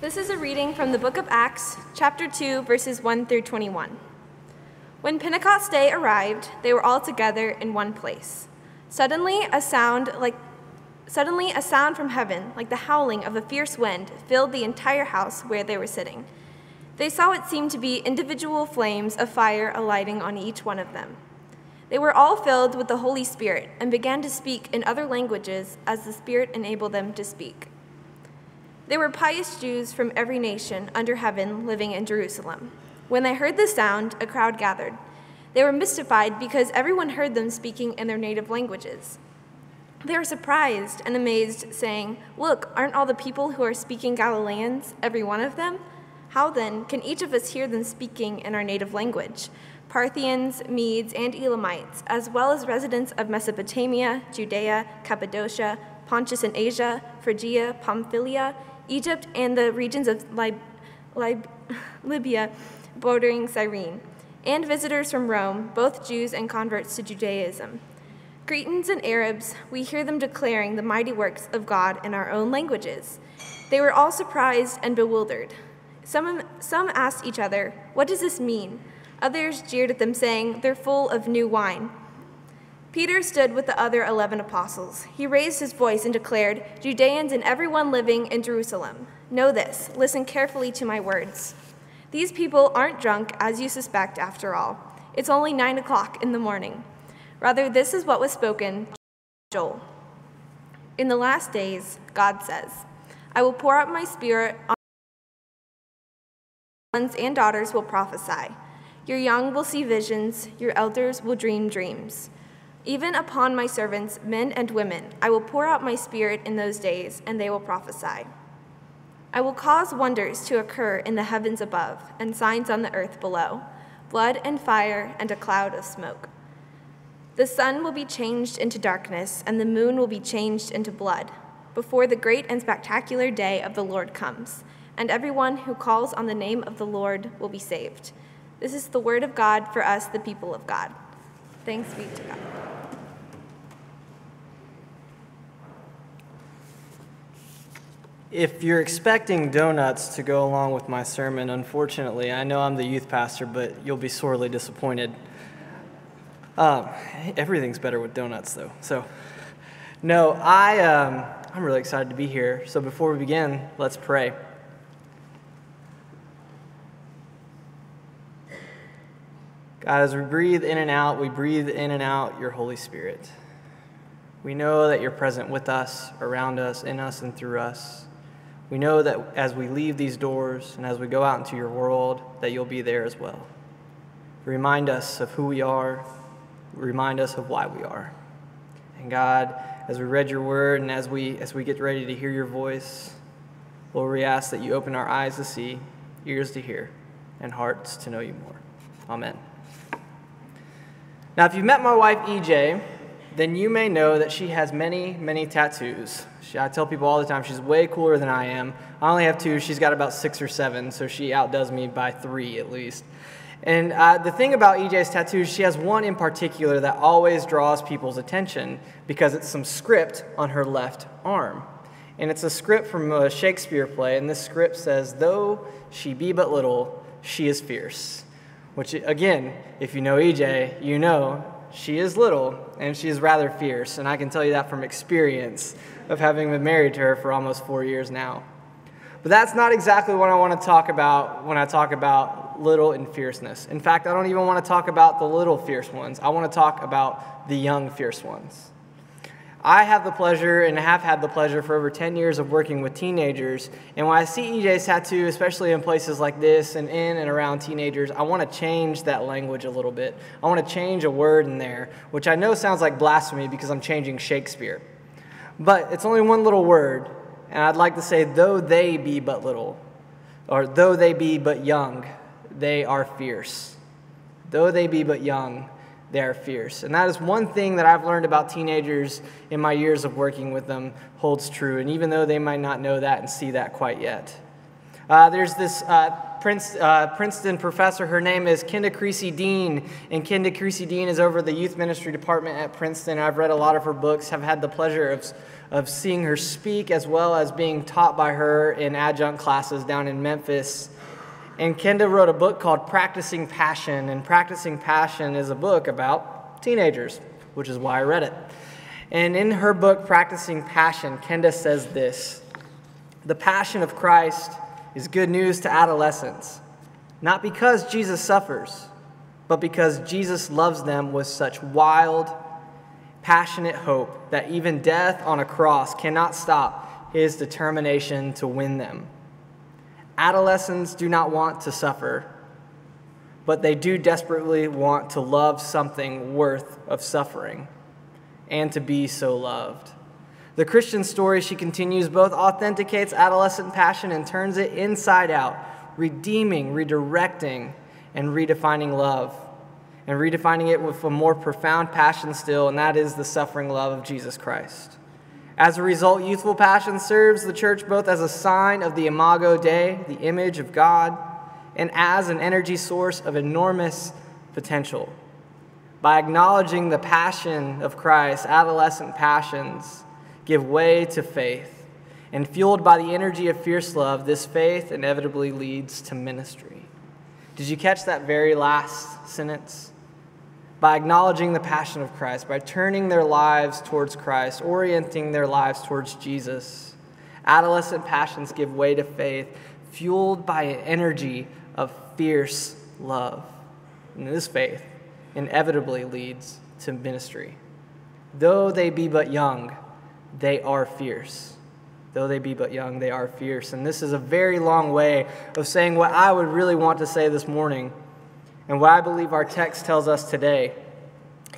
This is a reading from the book of Acts, chapter 2, verses 1 through 21. When Pentecost Day arrived, they were all together in one place. Suddenly, a sound like suddenly a sound from heaven, like the howling of a fierce wind, filled the entire house where they were sitting. They saw what seemed to be individual flames of fire alighting on each one of them. They were all filled with the Holy Spirit and began to speak in other languages as the Spirit enabled them to speak. There were pious Jews from every nation under heaven living in Jerusalem. When they heard the sound, a crowd gathered. They were mystified because everyone heard them speaking in their native languages. They were surprised and amazed, saying, Look, aren't all the people who are speaking Galileans, every one of them? How then can each of us hear them speaking in our native language? Parthians, Medes, and Elamites, as well as residents of Mesopotamia, Judea, Cappadocia, Pontus and Asia, Phrygia, Pamphylia, Egypt, and the regions of Lib- Lib- Libya bordering Cyrene, and visitors from Rome, both Jews and converts to Judaism. Cretans and Arabs, we hear them declaring the mighty works of God in our own languages. They were all surprised and bewildered. Some, some asked each other, What does this mean? Others jeered at them, saying, They're full of new wine. Peter stood with the other eleven apostles. He raised his voice and declared, Judeans and everyone living in Jerusalem, know this, listen carefully to my words. These people aren't drunk, as you suspect, after all. It's only nine o'clock in the morning. Rather, this is what was spoken Joel. In the last days, God says, I will pour out my spirit on sons and daughters will prophesy. Your young will see visions, your elders will dream dreams. Even upon my servants, men and women, I will pour out my spirit in those days, and they will prophesy. I will cause wonders to occur in the heavens above, and signs on the earth below blood and fire, and a cloud of smoke. The sun will be changed into darkness, and the moon will be changed into blood, before the great and spectacular day of the Lord comes, and everyone who calls on the name of the Lord will be saved. This is the word of God for us, the people of God. Thanks be to God. If you're expecting donuts to go along with my sermon, unfortunately, I know I'm the youth pastor, but you'll be sorely disappointed. Um, everything's better with donuts, though. So, no, I, um, I'm really excited to be here. So, before we begin, let's pray. God, as we breathe in and out, we breathe in and out your Holy Spirit. We know that you're present with us, around us, in us, and through us. We know that as we leave these doors and as we go out into your world, that you'll be there as well. Remind us of who we are, remind us of why we are. And God, as we read your word and as we as we get ready to hear your voice, Lord, we ask that you open our eyes to see, ears to hear, and hearts to know you more. Amen. Now, if you've met my wife, EJ, then you may know that she has many, many tattoos. She, I tell people all the time she's way cooler than I am. I only have two. She's got about six or seven, so she outdoes me by three at least. And uh, the thing about EJ's tattoos, she has one in particular that always draws people's attention because it's some script on her left arm. And it's a script from a Shakespeare play, and this script says, Though she be but little, she is fierce. Which, again, if you know EJ, you know she is little and she is rather fierce. And I can tell you that from experience of having been married to her for almost four years now. But that's not exactly what I want to talk about when I talk about little and fierceness. In fact, I don't even want to talk about the little fierce ones. I want to talk about the young fierce ones. I have the pleasure and have had the pleasure for over 10 years of working with teenagers. And when I see EJ's tattoo, especially in places like this and in and around teenagers, I want to change that language a little bit. I want to change a word in there, which I know sounds like blasphemy because I'm changing Shakespeare. But it's only one little word, and I'd like to say, though they be but little, or though they be but young, they are fierce. Though they be but young, they are fierce. And that is one thing that I've learned about teenagers in my years of working with them holds true, and even though they might not know that and see that quite yet. Uh, there's this uh, Prince, uh, Princeton professor. Her name is Kenda Creasy Dean, and Kenda Creasy Dean is over the youth ministry department at Princeton. I've read a lot of her books, have had the pleasure of, of seeing her speak as well as being taught by her in adjunct classes down in Memphis. And Kenda wrote a book called Practicing Passion, and Practicing Passion is a book about teenagers, which is why I read it. And in her book, Practicing Passion, Kenda says this The passion of Christ is good news to adolescents, not because Jesus suffers, but because Jesus loves them with such wild, passionate hope that even death on a cross cannot stop his determination to win them. Adolescents do not want to suffer, but they do desperately want to love something worth of suffering and to be so loved. The Christian story, she continues, both authenticates adolescent passion and turns it inside out, redeeming, redirecting, and redefining love. And redefining it with a more profound passion still, and that is the suffering love of Jesus Christ. As a result, youthful passion serves the church both as a sign of the Imago Dei, the image of God, and as an energy source of enormous potential. By acknowledging the passion of Christ, adolescent passions give way to faith. And fueled by the energy of fierce love, this faith inevitably leads to ministry. Did you catch that very last sentence? By acknowledging the passion of Christ, by turning their lives towards Christ, orienting their lives towards Jesus, adolescent passions give way to faith, fueled by an energy of fierce love. And this faith inevitably leads to ministry. Though they be but young, they are fierce. Though they be but young, they are fierce. And this is a very long way of saying what I would really want to say this morning and what I believe our text tells us today.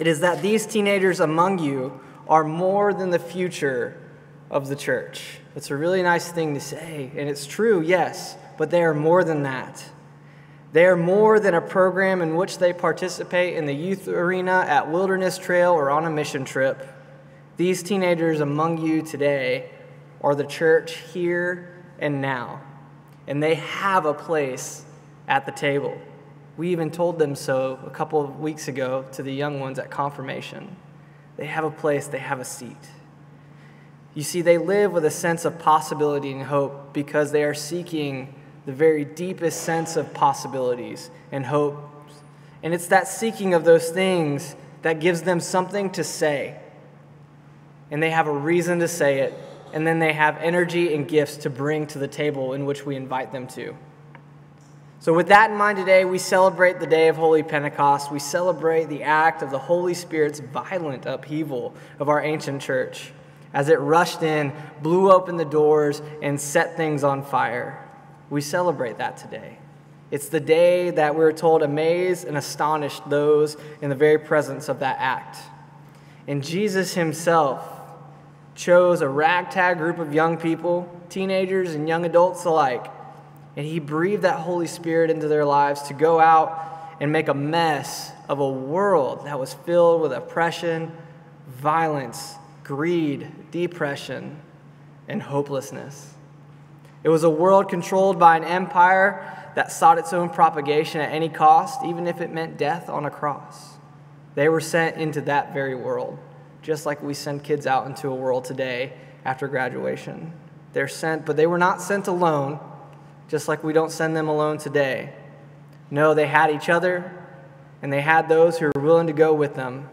It is that these teenagers among you are more than the future of the church. It's a really nice thing to say, and it's true, yes, but they are more than that. They are more than a program in which they participate in the youth arena, at Wilderness Trail, or on a mission trip. These teenagers among you today are the church here and now, and they have a place at the table. We even told them so a couple of weeks ago to the young ones at confirmation. They have a place, they have a seat. You see, they live with a sense of possibility and hope because they are seeking the very deepest sense of possibilities and hope. And it's that seeking of those things that gives them something to say. And they have a reason to say it. And then they have energy and gifts to bring to the table in which we invite them to. So, with that in mind today, we celebrate the day of Holy Pentecost. We celebrate the act of the Holy Spirit's violent upheaval of our ancient church as it rushed in, blew open the doors, and set things on fire. We celebrate that today. It's the day that we're told amazed and astonished those in the very presence of that act. And Jesus himself chose a ragtag group of young people, teenagers and young adults alike, and he breathed that Holy Spirit into their lives to go out and make a mess of a world that was filled with oppression, violence, greed, depression, and hopelessness. It was a world controlled by an empire that sought its own propagation at any cost, even if it meant death on a cross. They were sent into that very world, just like we send kids out into a world today after graduation. They're sent, but they were not sent alone, just like we don't send them alone today. No, they had each other, and they had those who were willing to go with them,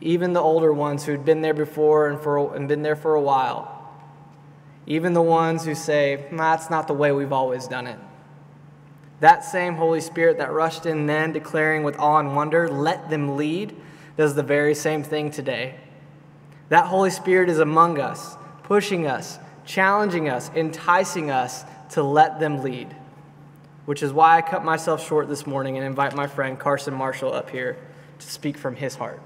even the older ones who'd been there before and, for, and been there for a while even the ones who say, that's not the way we've always done it. That same Holy Spirit that rushed in then, declaring with awe and wonder, let them lead, does the very same thing today. That Holy Spirit is among us, pushing us, challenging us, enticing us to let them lead. Which is why I cut myself short this morning and invite my friend Carson Marshall up here to speak from his heart.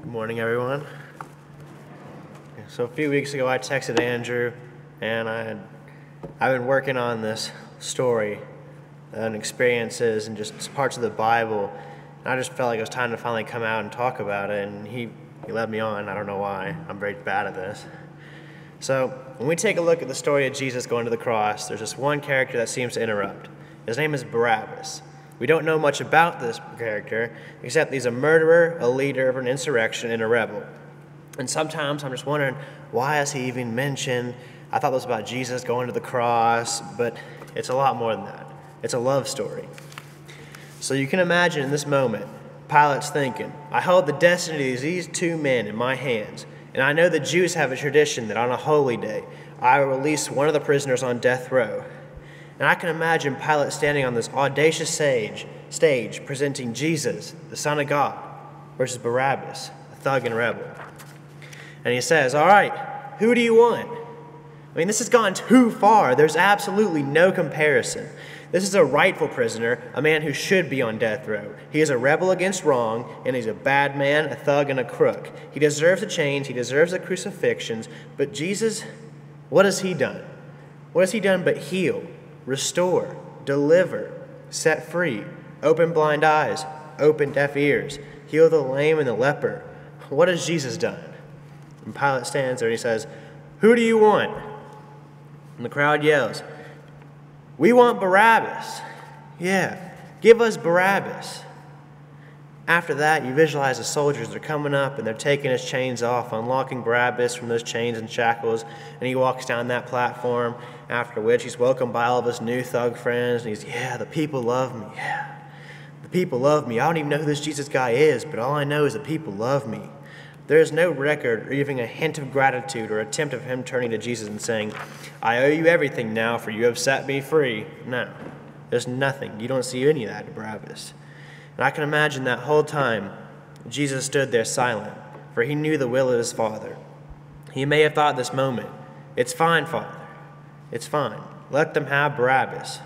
Good morning, everyone. So a few weeks ago, I texted Andrew, and I had, I've been working on this story uh, and experiences and just parts of the Bible. And I just felt like it was time to finally come out and talk about it. And he, he led me on. I don't know why. I'm very bad at this. So, when we take a look at the story of Jesus going to the cross, there's just one character that seems to interrupt. His name is Barabbas. We don't know much about this character, except he's a murderer, a leader of an insurrection, and a rebel. And sometimes I'm just wondering, why is he even mentioned? I thought it was about Jesus going to the cross, but it's a lot more than that. It's a love story. So you can imagine in this moment, Pilate's thinking, I hold the destiny of these two men in my hands, and I know the Jews have a tradition that on a holy day, I release one of the prisoners on death row. And I can imagine Pilate standing on this audacious stage, stage presenting Jesus, the Son of God, versus Barabbas, a thug and rebel. And he says, All right, who do you want? I mean, this has gone too far. There's absolutely no comparison. This is a rightful prisoner, a man who should be on death row. He is a rebel against wrong, and he's a bad man, a thug, and a crook. He deserves the chains, he deserves the crucifixions, but Jesus, what has he done? What has he done but heal, restore, deliver, set free, open blind eyes, open deaf ears, heal the lame and the leper? What has Jesus done? And Pilate stands there and he says, Who do you want? And the crowd yells, we want Barabbas. Yeah, give us Barabbas. After that, you visualize the soldiers They're coming up and they're taking his chains off, unlocking Barabbas from those chains and shackles, and he walks down that platform. After which, he's welcomed by all of his new thug friends, and he's, yeah, the people love me. Yeah, the people love me. I don't even know who this Jesus guy is, but all I know is the people love me. There is no record or even a hint of gratitude or attempt of him turning to Jesus and saying, I owe you everything now, for you have set me free. No, there's nothing. You don't see any of that in Barabbas. And I can imagine that whole time Jesus stood there silent, for he knew the will of his Father. He may have thought this moment, It's fine, Father. It's fine. Let them have Barabbas.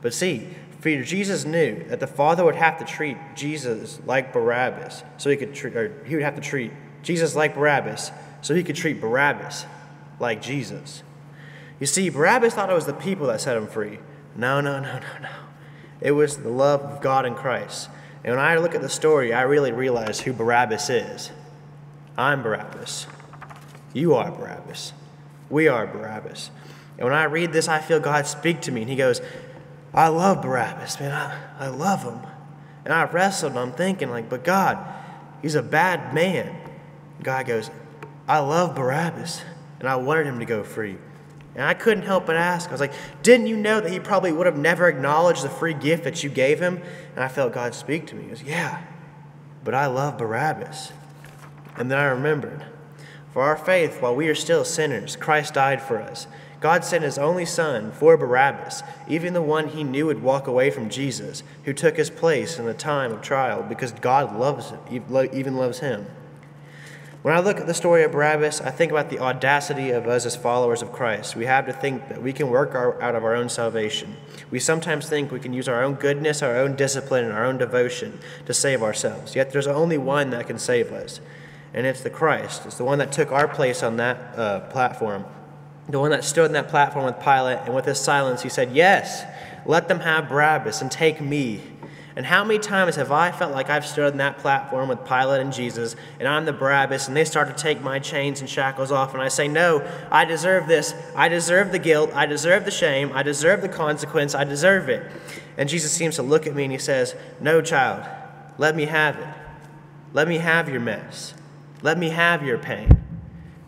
But see, for Jesus knew that the Father would have to treat Jesus like Barabbas, so he could treat, or he would have to treat Jesus like Barabbas, so he could treat Barabbas like Jesus. You see, Barabbas thought it was the people that set him free. No, no, no, no, no. It was the love of God in Christ. And when I look at the story, I really realize who Barabbas is. I'm Barabbas. You are Barabbas. We are Barabbas. And when I read this, I feel God speak to me, and He goes, I love Barabbas, man. I, I love him. And I wrestled, and I'm thinking, like, but God, he's a bad man. God goes, I love Barabbas, and I wanted him to go free. And I couldn't help but ask. I was like, Didn't you know that he probably would have never acknowledged the free gift that you gave him? And I felt God speak to me. He goes, Yeah, but I love Barabbas. And then I remembered For our faith, while we are still sinners, Christ died for us. God sent his only son for Barabbas, even the one he knew would walk away from Jesus, who took his place in the time of trial because God loves him, even loves him. When I look at the story of Barabbas, I think about the audacity of us as followers of Christ. We have to think that we can work our, out of our own salvation. We sometimes think we can use our own goodness, our own discipline, and our own devotion to save ourselves. Yet there's only one that can save us, and it's the Christ. It's the one that took our place on that uh, platform, the one that stood on that platform with Pilate, and with his silence, he said, Yes, let them have Barabbas and take me and how many times have I felt like I've stood on that platform with Pilate and Jesus, and I'm the Barabbas, and they start to take my chains and shackles off, and I say, No, I deserve this. I deserve the guilt. I deserve the shame. I deserve the consequence. I deserve it. And Jesus seems to look at me and he says, No, child, let me have it. Let me have your mess. Let me have your pain.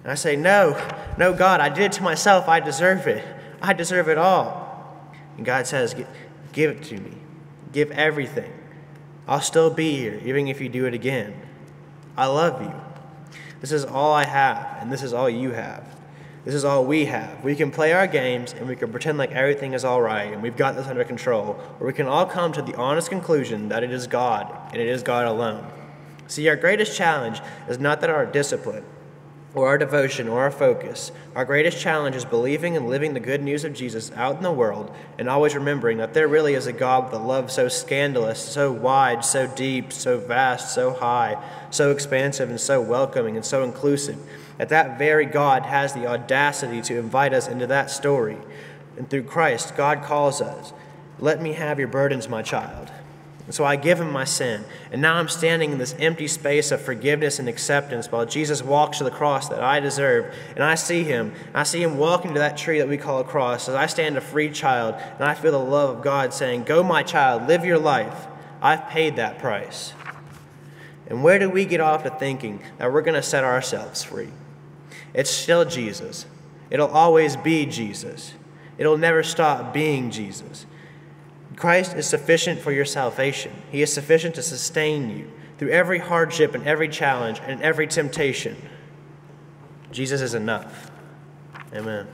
And I say, No, no, God, I did it to myself. I deserve it. I deserve it all. And God says, Give it to me. Give everything. I'll still be here, even if you do it again. I love you. This is all I have, and this is all you have. This is all we have. We can play our games and we can pretend like everything is all right and we've got this under control, or we can all come to the honest conclusion that it is God and it is God alone. See, our greatest challenge is not that our discipline, or our devotion or our focus. Our greatest challenge is believing and living the good news of Jesus out in the world and always remembering that there really is a God with a love so scandalous, so wide, so deep, so vast, so high, so expansive, and so welcoming and so inclusive. That that very God has the audacity to invite us into that story. And through Christ, God calls us, Let me have your burdens, my child. And so I give him my sin. And now I'm standing in this empty space of forgiveness and acceptance while Jesus walks to the cross that I deserve. And I see him. I see him walking to that tree that we call a cross as I stand a free child. And I feel the love of God saying, Go, my child, live your life. I've paid that price. And where do we get off to thinking that we're going to set ourselves free? It's still Jesus. It'll always be Jesus. It'll never stop being Jesus. Christ is sufficient for your salvation. He is sufficient to sustain you through every hardship and every challenge and every temptation. Jesus is enough. Amen.